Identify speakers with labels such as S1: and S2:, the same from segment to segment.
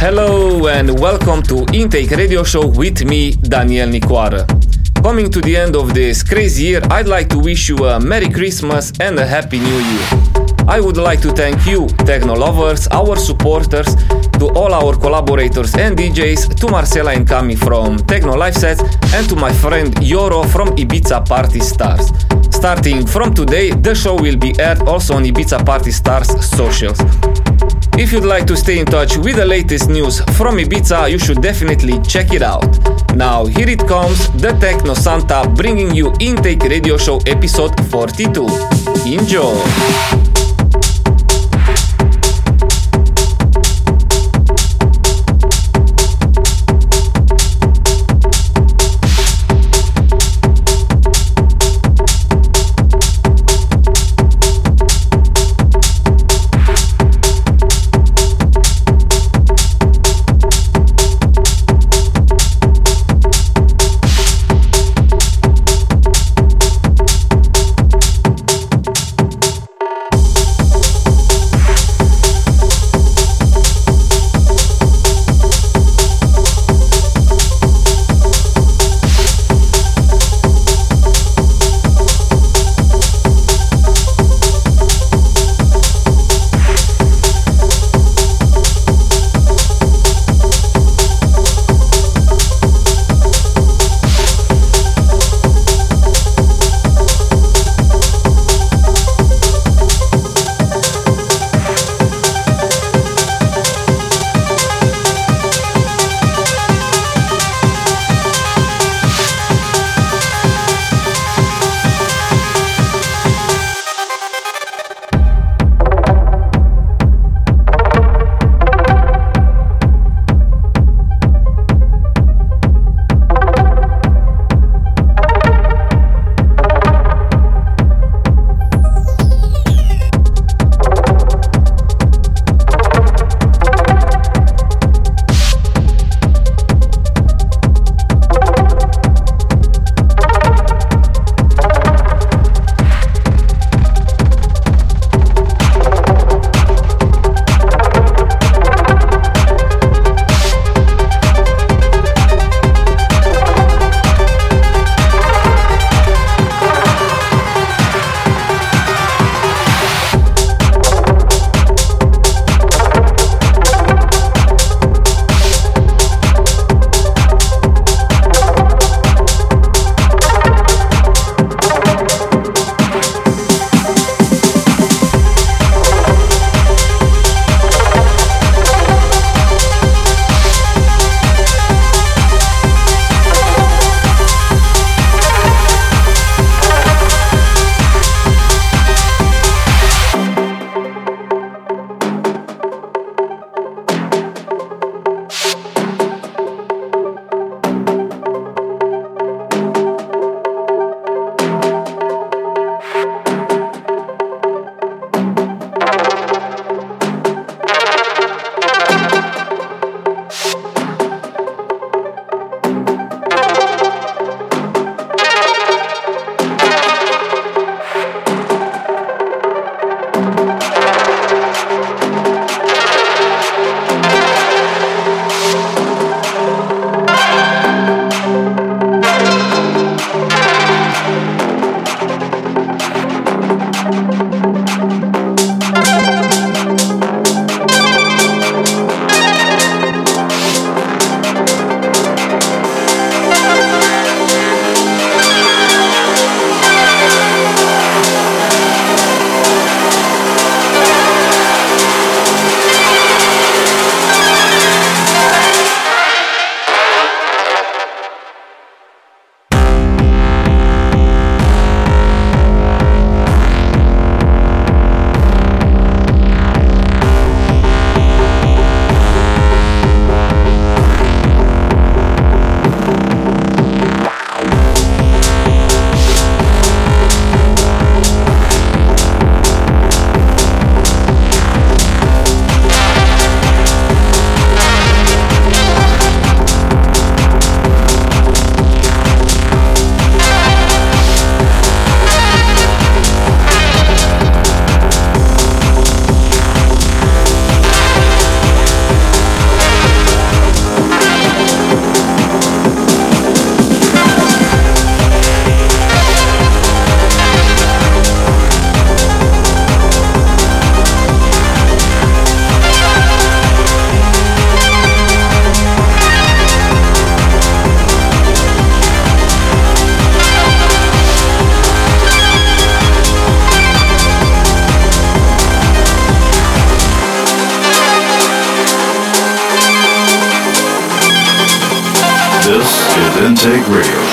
S1: Hello and welcome to Intake Radio Show with me, Daniel Nicoara. Coming to the end of this crazy year, I'd like to wish you a Merry Christmas and a Happy New Year. I would like to thank you, techno lovers, our supporters, to all our collaborators and DJs, to Marcela and Cami from Techno Life Sets, and to my friend Yoro from Ibiza Party Stars. Starting from today, the show will be aired also on Ibiza Party Stars socials. If you'd like to stay in touch with the latest news from Ibiza, you should definitely check it out. Now, here it comes, the Techno Santa bringing you Intake Radio Show episode 42. Enjoy!
S2: Intake Radio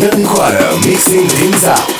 S2: Daniel Nicoara mixing things up.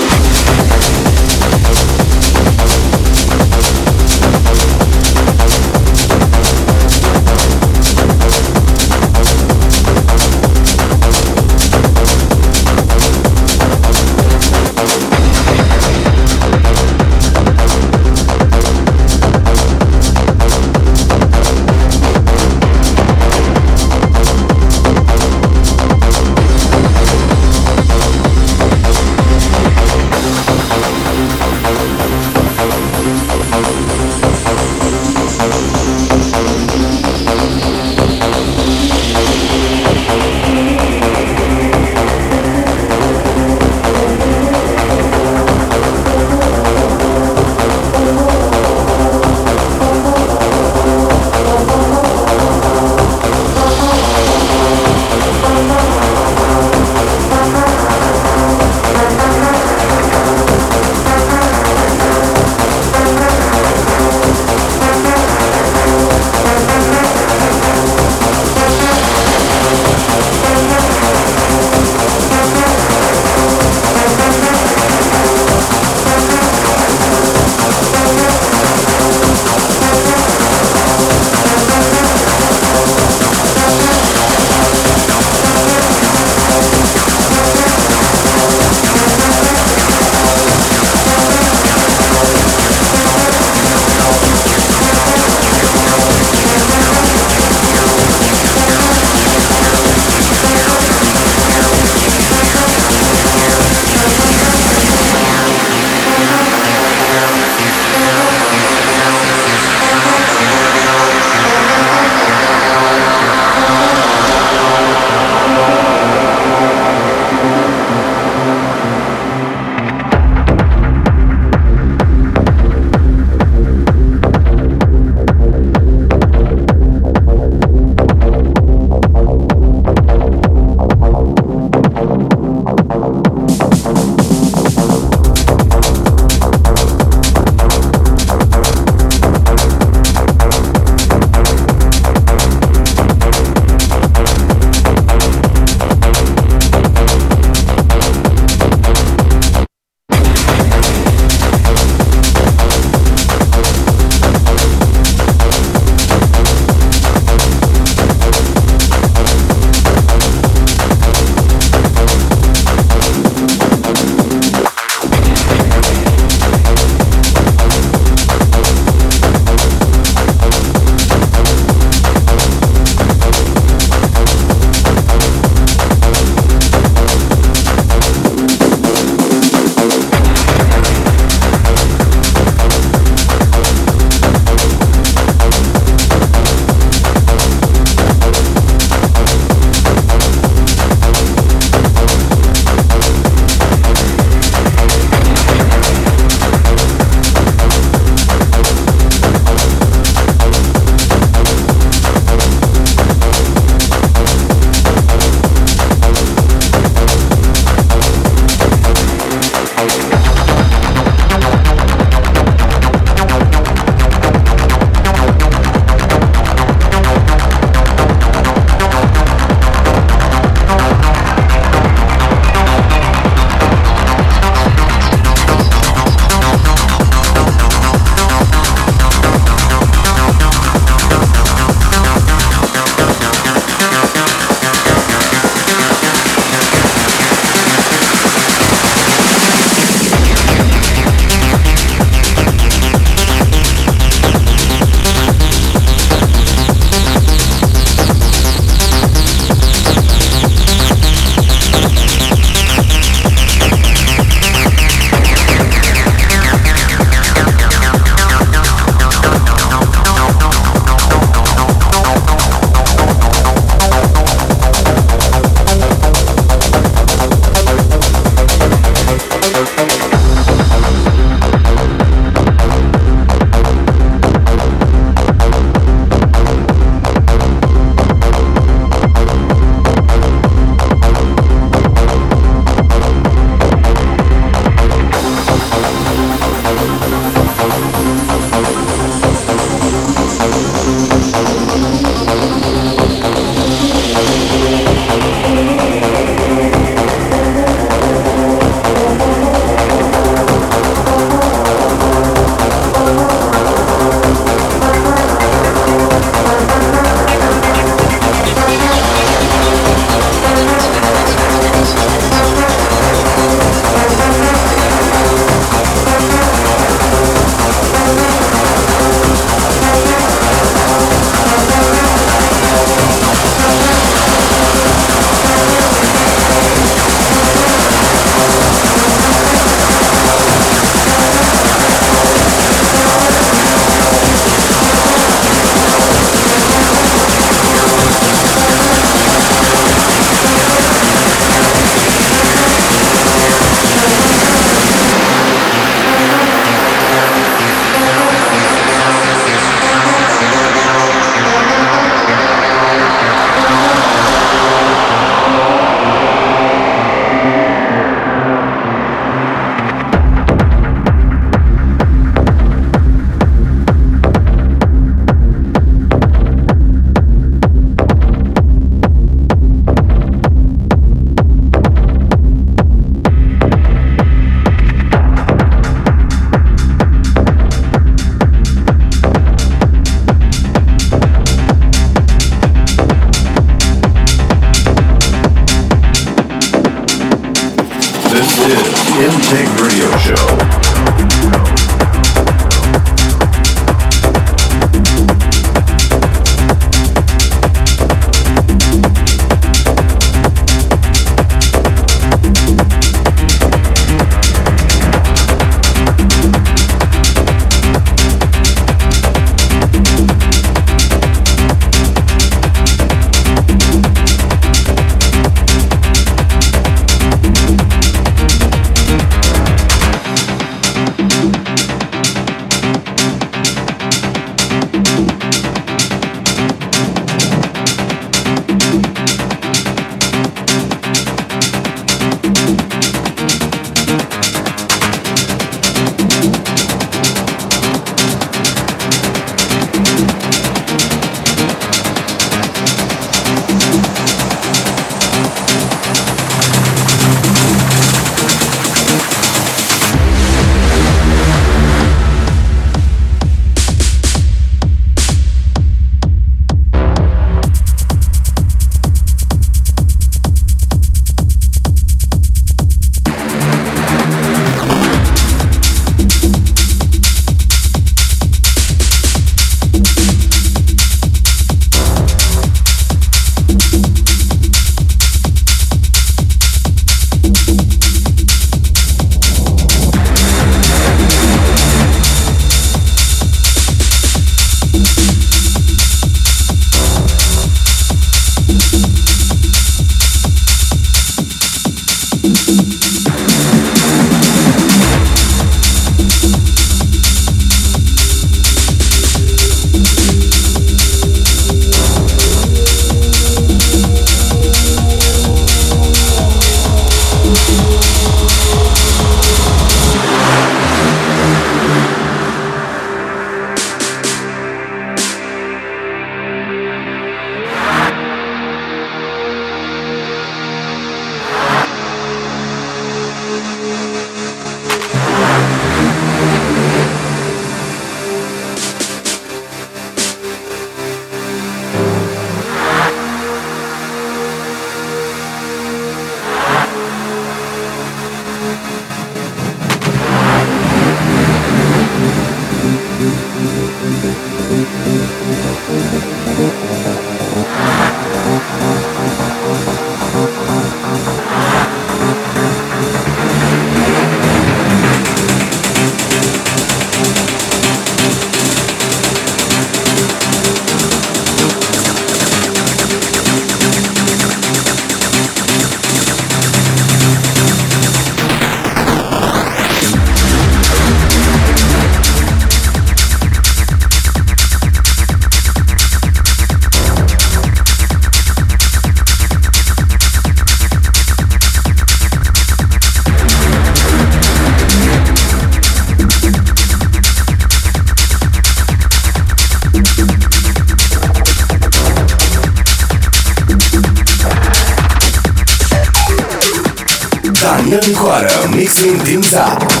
S2: Mixing things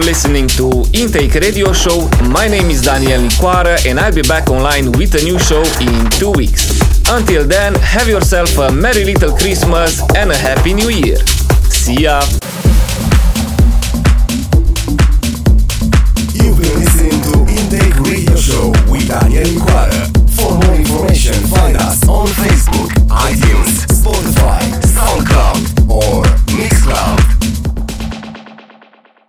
S2: up.
S1: Thank you for listening to Intake Radio Show. My name is Daniel Nicoara and I'll be back online with a new show in two weeks. Until then, have yourself a merry little Christmas and a happy new year. See ya!